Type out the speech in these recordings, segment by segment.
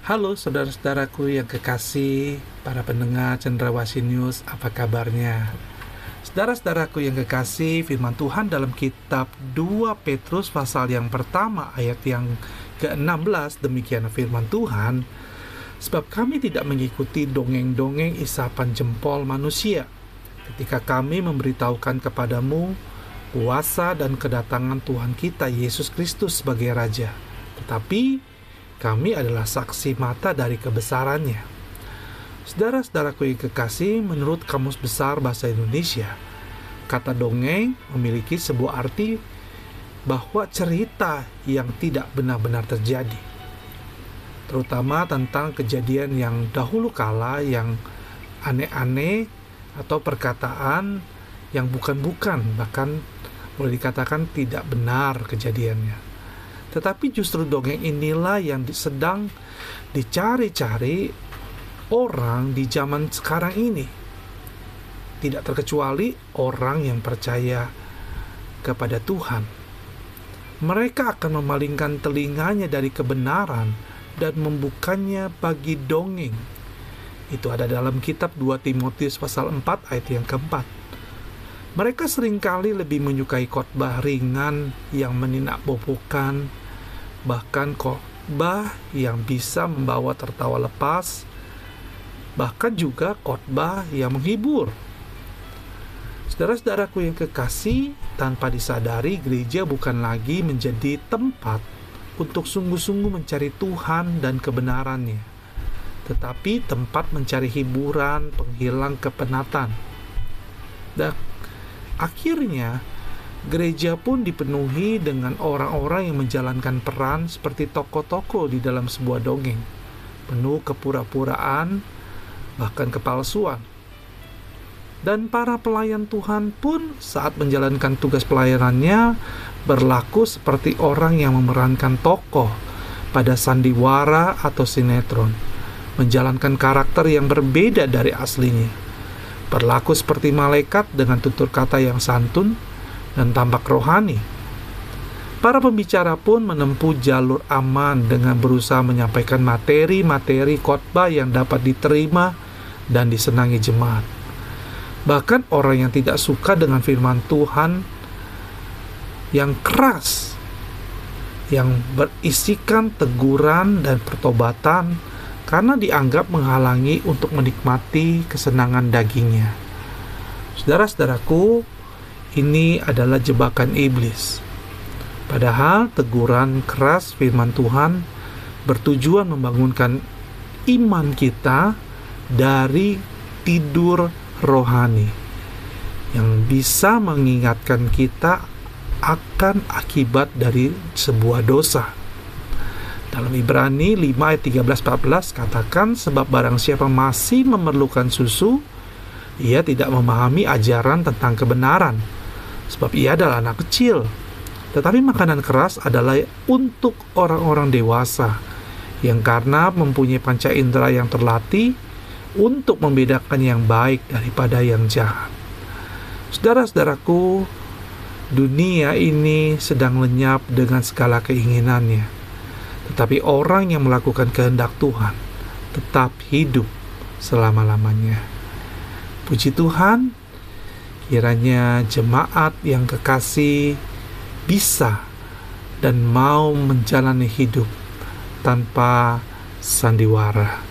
Halo saudara-saudaraku yang kekasih, para pendengar Cendrawasih News, apa kabarnya? Saudara-saudaraku yang kekasih, firman Tuhan dalam kitab 2 Petrus pasal yang pertama ayat yang ke-16 demikian firman Tuhan, sebab kami tidak mengikuti dongeng-dongeng isapan jempol manusia ketika kami memberitahukan kepadamu kuasa dan kedatangan Tuhan kita Yesus Kristus sebagai Raja. Tetapi kami adalah saksi mata dari kebesarannya. Saudara-saudaraku yang kekasih, menurut Kamus Besar Bahasa Indonesia, kata dongeng memiliki sebuah arti bahwa cerita yang tidak benar-benar terjadi. Terutama tentang kejadian yang dahulu kala yang aneh-aneh atau perkataan yang bukan-bukan, bahkan boleh dikatakan tidak benar kejadiannya. Tetapi justru dongeng inilah yang sedang dicari-cari orang di zaman sekarang ini. Tidak terkecuali orang yang percaya kepada Tuhan. Mereka akan memalingkan telinganya dari kebenaran dan membukanya bagi dongeng. Itu ada dalam kitab 2 Timotius pasal 4 ayat yang keempat. Mereka sering kali lebih menyukai khotbah ringan yang meninak bobokan bahkan khotbah yang bisa membawa tertawa lepas, bahkan juga khotbah yang menghibur. Saudara-saudaraku yang kekasih, tanpa disadari gereja bukan lagi menjadi tempat untuk sungguh-sungguh mencari Tuhan dan kebenarannya, tetapi tempat mencari hiburan, penghilang kepenatan. Dan akhirnya Gereja pun dipenuhi dengan orang-orang yang menjalankan peran seperti tokoh-tokoh di dalam sebuah dongeng, penuh kepura-puraan, bahkan kepalsuan. Dan para pelayan Tuhan pun saat menjalankan tugas pelayanannya berlaku seperti orang yang memerankan tokoh pada sandiwara atau sinetron, menjalankan karakter yang berbeda dari aslinya. Berlaku seperti malaikat dengan tutur kata yang santun, dan tampak rohani. Para pembicara pun menempuh jalur aman dengan berusaha menyampaikan materi-materi khotbah yang dapat diterima dan disenangi jemaat. Bahkan orang yang tidak suka dengan firman Tuhan yang keras, yang berisikan teguran dan pertobatan karena dianggap menghalangi untuk menikmati kesenangan dagingnya. Saudara-saudaraku, ini adalah jebakan iblis. Padahal teguran keras firman Tuhan bertujuan membangunkan iman kita dari tidur rohani yang bisa mengingatkan kita akan akibat dari sebuah dosa. Dalam Ibrani 5 ayat 13 14 katakan sebab barang siapa masih memerlukan susu ia tidak memahami ajaran tentang kebenaran sebab ia adalah anak kecil. Tetapi makanan keras adalah untuk orang-orang dewasa yang karena mempunyai panca indera yang terlatih untuk membedakan yang baik daripada yang jahat. Saudara-saudaraku, dunia ini sedang lenyap dengan segala keinginannya. Tetapi orang yang melakukan kehendak Tuhan tetap hidup selama-lamanya. Puji Tuhan, Kiranya jemaat yang kekasih bisa dan mau menjalani hidup tanpa sandiwara.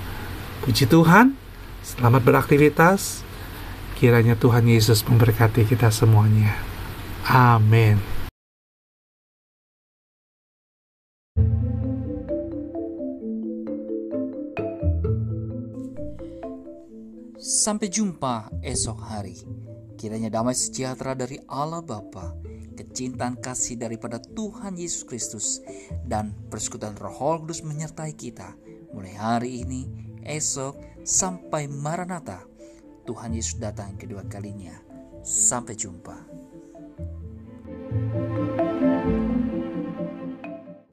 Puji Tuhan, selamat beraktivitas. Kiranya Tuhan Yesus memberkati kita semuanya. Amin. Sampai jumpa esok hari. Kiranya damai sejahtera dari Allah Bapa, kecintaan kasih daripada Tuhan Yesus Kristus, dan persekutuan Roh Kudus menyertai kita mulai hari ini, esok, sampai Maranatha. Tuhan Yesus datang kedua kalinya. Sampai jumpa. thank you